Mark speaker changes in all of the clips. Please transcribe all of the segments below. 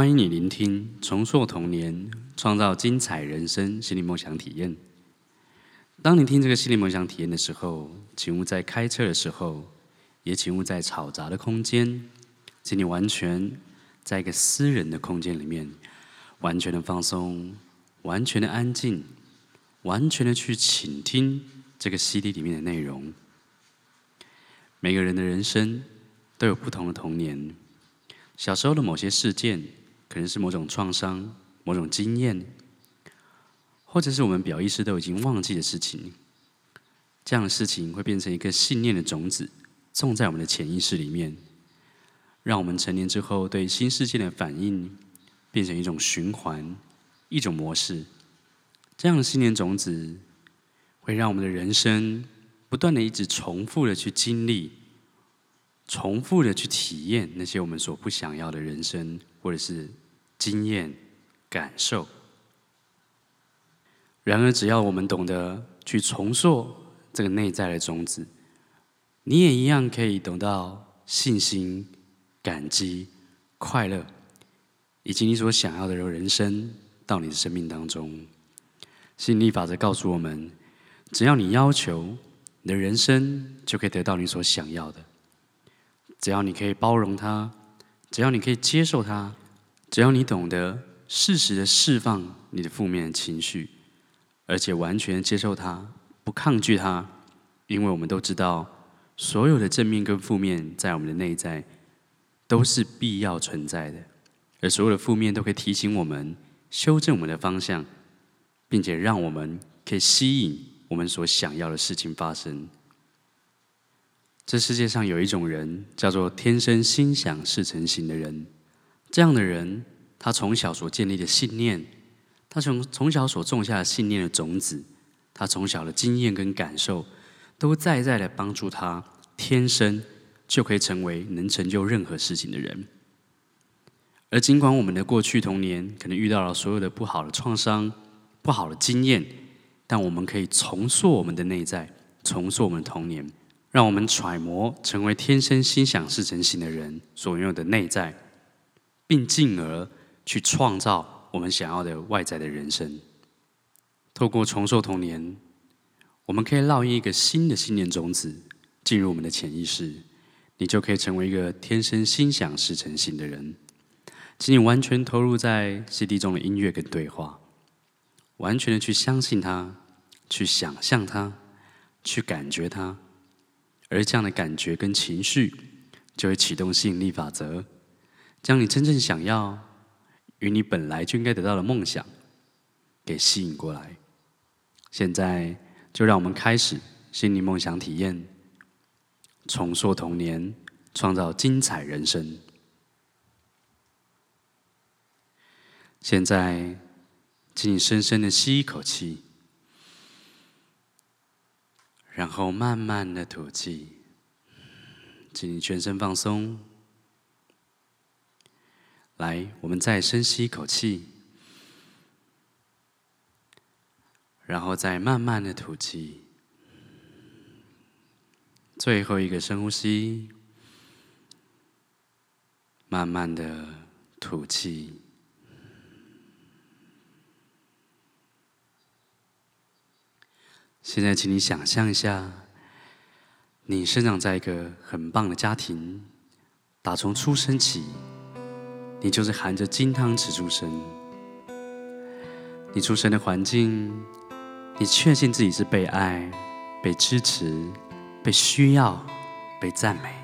Speaker 1: 欢迎你聆听《重塑童年，创造精彩人生》心理梦想体验。当你听这个心理梦想体验的时候，请勿在开车的时候，也请勿在嘈杂的空间，请你完全在一个私人的空间里面，完全的放松，完全的安静，完全的去倾听这个 CD 里面的内容。每个人的人生都有不同的童年，小时候的某些事件。可能是某种创伤、某种经验，或者是我们表意识都已经忘记的事情。这样的事情会变成一个信念的种子，种在我们的潜意识里面，让我们成年之后对新事件的反应变成一种循环、一种模式。这样的信念种子会让我们的人生不断的一直重复的去经历。重复的去体验那些我们所不想要的人生，或者是经验、感受。然而，只要我们懂得去重塑这个内在的种子，你也一样可以得到信心、感激、快乐，以及你所想要的人生到你的生命当中。吸引力法则告诉我们：只要你要求，你的人生就可以得到你所想要的。只要你可以包容他，只要你可以接受他，只要你懂得适时的释放你的负面情绪，而且完全接受他，不抗拒他，因为我们都知道，所有的正面跟负面在我们的内在都是必要存在的，而所有的负面都可以提醒我们修正我们的方向，并且让我们可以吸引我们所想要的事情发生。这世界上有一种人，叫做天生心想事成型的人。这样的人，他从小所建立的信念，他从从小所种下的信念的种子，他从小的经验跟感受，都在在的帮助他，天生就可以成为能成就任何事情的人。而尽管我们的过去童年可能遇到了所有的不好的创伤、不好的经验，但我们可以重塑我们的内在，重塑我们的童年。让我们揣摩成为天生心想事成型的人所拥有的内在，并进而去创造我们想要的外在的人生。透过重塑童年，我们可以烙印一个新的信念种子进入我们的潜意识，你就可以成为一个天生心想事成型的人。请你完全投入在 CD 中的音乐跟对话，完全的去相信它，去想象它，去感觉它。而这样的感觉跟情绪，就会启动吸引力法则，将你真正想要与你本来就应该得到的梦想，给吸引过来。现在就让我们开始心灵梦想体验，重塑童年，创造精彩人生。现在，请你深深的吸一口气。然后慢慢的吐气，请你全身放松。来，我们再深吸一口气，然后再慢慢的吐气。最后一个深呼吸，慢慢的吐气。现在，请你想象一下，你生长在一个很棒的家庭，打从出生起，你就是含着金汤匙出生。你出生的环境，你确信自己是被爱、被支持、被需要、被赞美，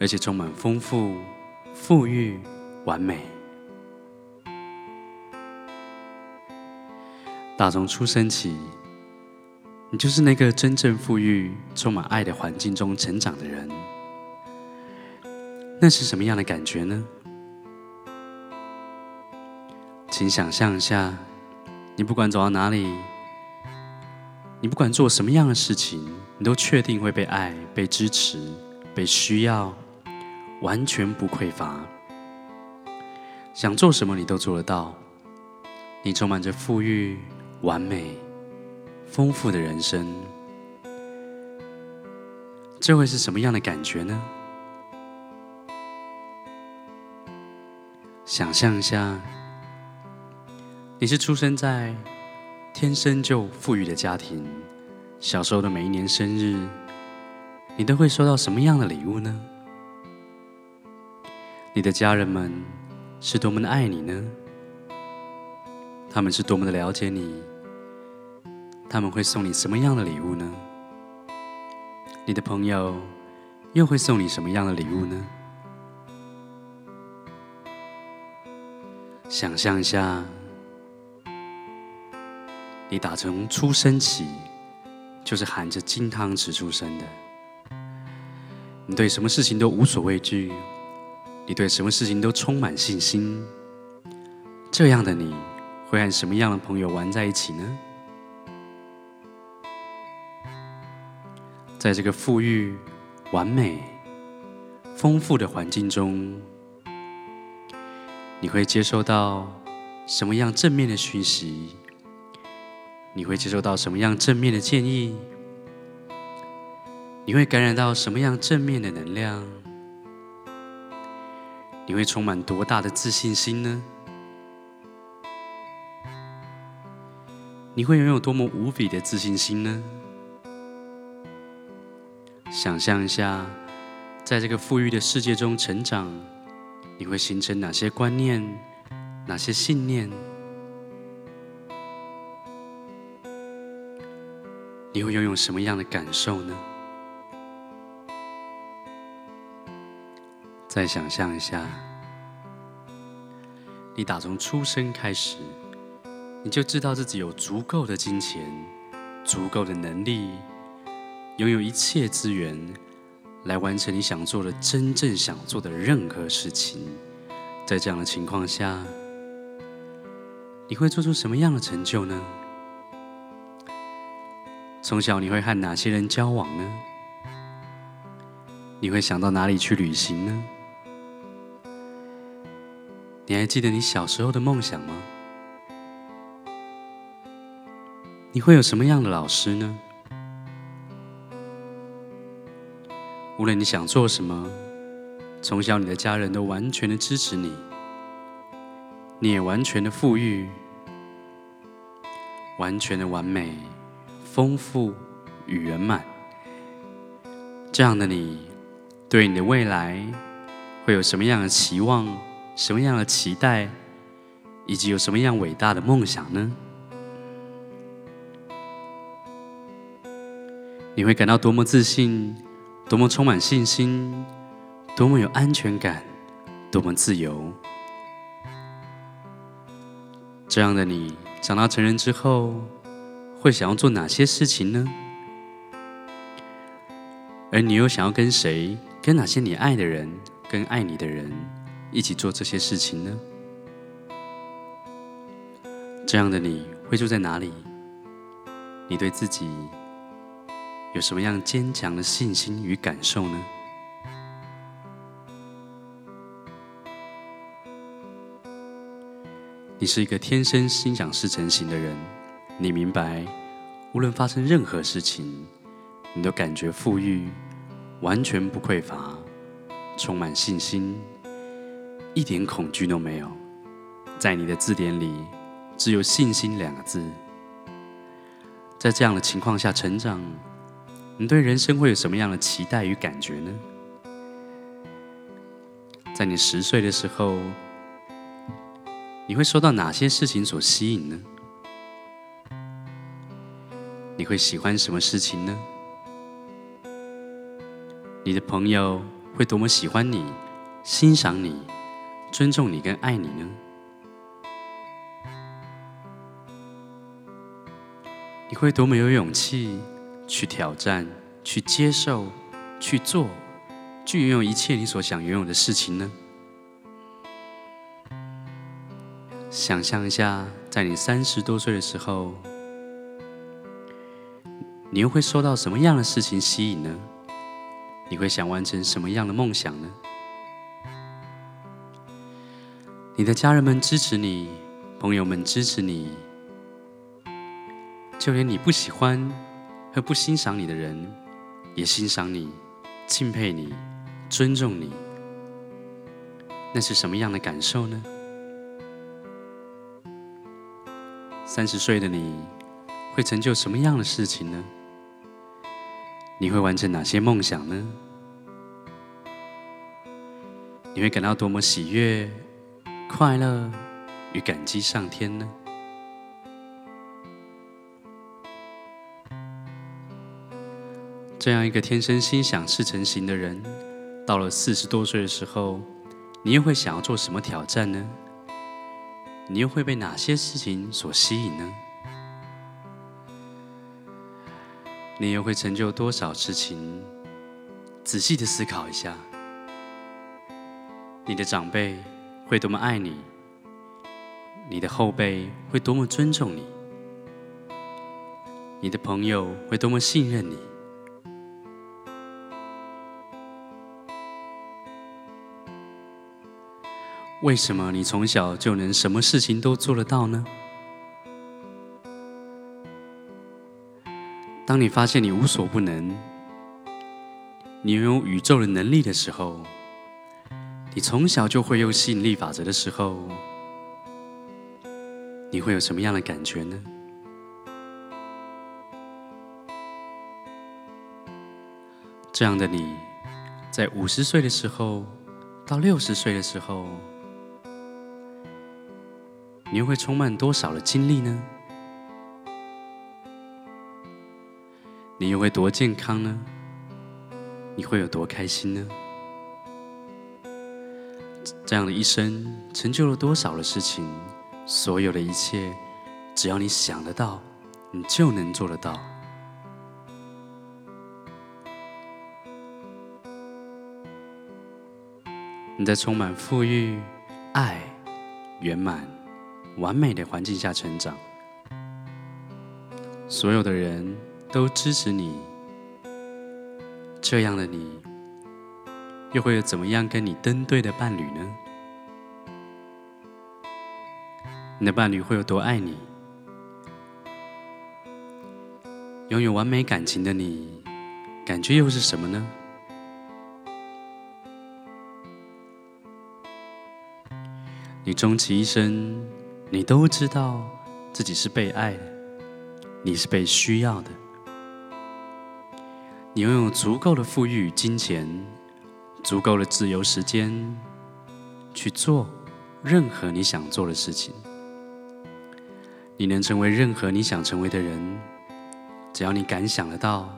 Speaker 1: 而且充满丰富、富裕、完美。打从出生起。你就是那个真正富裕、充满爱的环境中成长的人，那是什么样的感觉呢？请想象一下，你不管走到哪里，你不管做什么样的事情，你都确定会被爱、被支持、被需要，完全不匮乏。想做什么，你都做得到。你充满着富裕、完美。丰富的人生，这会是什么样的感觉呢？想象一下，你是出生在天生就富裕的家庭，小时候的每一年生日，你都会收到什么样的礼物呢？你的家人们是多么的爱你呢？他们是多么的了解你？他们会送你什么样的礼物呢？你的朋友又会送你什么样的礼物呢？想象一下，你打从出生起就是含着金汤匙出生的。你对什么事情都无所畏惧，你对什么事情都充满信心。这样的你会和什么样的朋友玩在一起呢？在这个富裕、完美、丰富的环境中。你会接收到什么样正面的讯息？你会接收到什么样正面的建议？你会感染到什么样正面的能量？你会充满多大的自信心呢？你会拥有多么无比的自信心呢？想象一下，在这个富裕的世界中成长。你会形成哪些观念？哪些信念？你会拥有什么样的感受呢？再想象一下，你打从出生开始，你就知道自己有足够的金钱、足够的能力，拥有一切资源。来完成你想做的、真正想做的任何事情，在这样的情况下，你会做出什么样的成就呢？从小你会和哪些人交往呢？你会想到哪里去旅行呢？你还记得你小时候的梦想吗？你会有什么样的老师呢？无论你想做什么，从小你的家人都完全的支持你，你也完全的富裕，完全的完美、丰富与圆满。这样的你，对你的未来会有什么样的期望、什么样的期待，以及有什么样伟大的梦想呢？你会感到多么自信？多么充满信心，多么有安全感，多么自由。这样的你长大成人之后，会想要做哪些事情呢？而你又想要跟谁、跟哪些你爱的人、跟爱你的人一起做这些事情呢？这样的你会住在哪里？你对自己？有什么样坚强的信心与感受呢？你是一个天生心想事成型的人，你明白，无论发生任何事情，你都感觉富裕，完全不匮乏，充满信心，一点恐惧都没有。在你的字典里，只有信心两个字。在这样的情况下成长。你对人生会有什么样的期待与感觉呢？在你十岁的时候，你会受到哪些事情所吸引呢？你会喜欢什么事情呢？你的朋友会多么喜欢你、欣赏你、尊重你跟爱你呢？你会多么有勇气？去挑战，去接受，去做，去拥有一切你所想拥有的事情呢？想象一下，在你三十多岁的时候，你又会受到什么样的事情吸引呢？你会想完成什么样的梦想呢？你的家人们支持你，朋友们支持你，就连你不喜欢。和不欣赏你的人，也欣赏你、敬佩你、尊重你，那是什么样的感受呢？三十岁的你，会成就什么样的事情呢？你会完成哪些梦想呢？你会感到多么喜悦、快乐与感激上天呢？这样一个天生心想事成型的人，到了四十多岁的时候，你又会想要做什么挑战呢？你又会被哪些事情所吸引呢？你又会成就多少事情？仔细的思考一下，你的长辈会多么爱你，你的后辈会多么尊重你，你的朋友会多么信任你。为什么你从小就能什么事情都做得到呢？当你发现你无所不能，你拥有宇宙的能力的时候，你从小就会用吸引力法则的时候，你会有什么样的感觉呢？这样的你，在五十岁的时候到六十岁的时候。你又会充满多少的精力呢？你又会多健康呢？你会有多开心呢？这样的一生成就了多少的事情？所有的一切，只要你想得到，你就能做得到。你在充满富裕、爱、圆满。完美的环境下成长，所有的人都支持你，这样的你，又会有怎么样跟你登对的伴侣呢？你的伴侣会有多爱你？拥有完美感情的你，感觉又是什么呢？你终其一生。你都知道自己是被爱的，你是被需要的，你拥有足够的富裕、金钱，足够的自由时间，去做任何你想做的事情。你能成为任何你想成为的人，只要你敢想得到，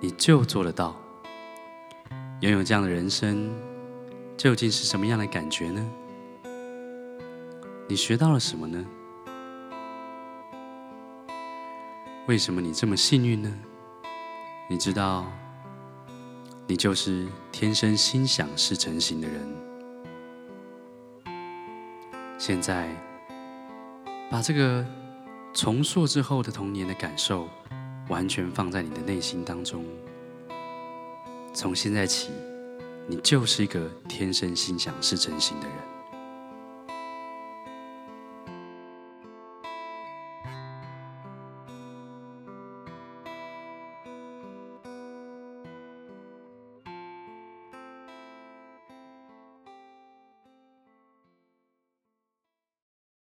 Speaker 1: 你就做得到。拥有这样的人生，究竟是什么样的感觉呢？你学到了什么呢？为什么你这么幸运呢？你知道，你就是天生心想事成型的人。现在，把这个重塑之后的童年的感受，完全放在你的内心当中。从现在起，你就是一个天生心想事成型的人。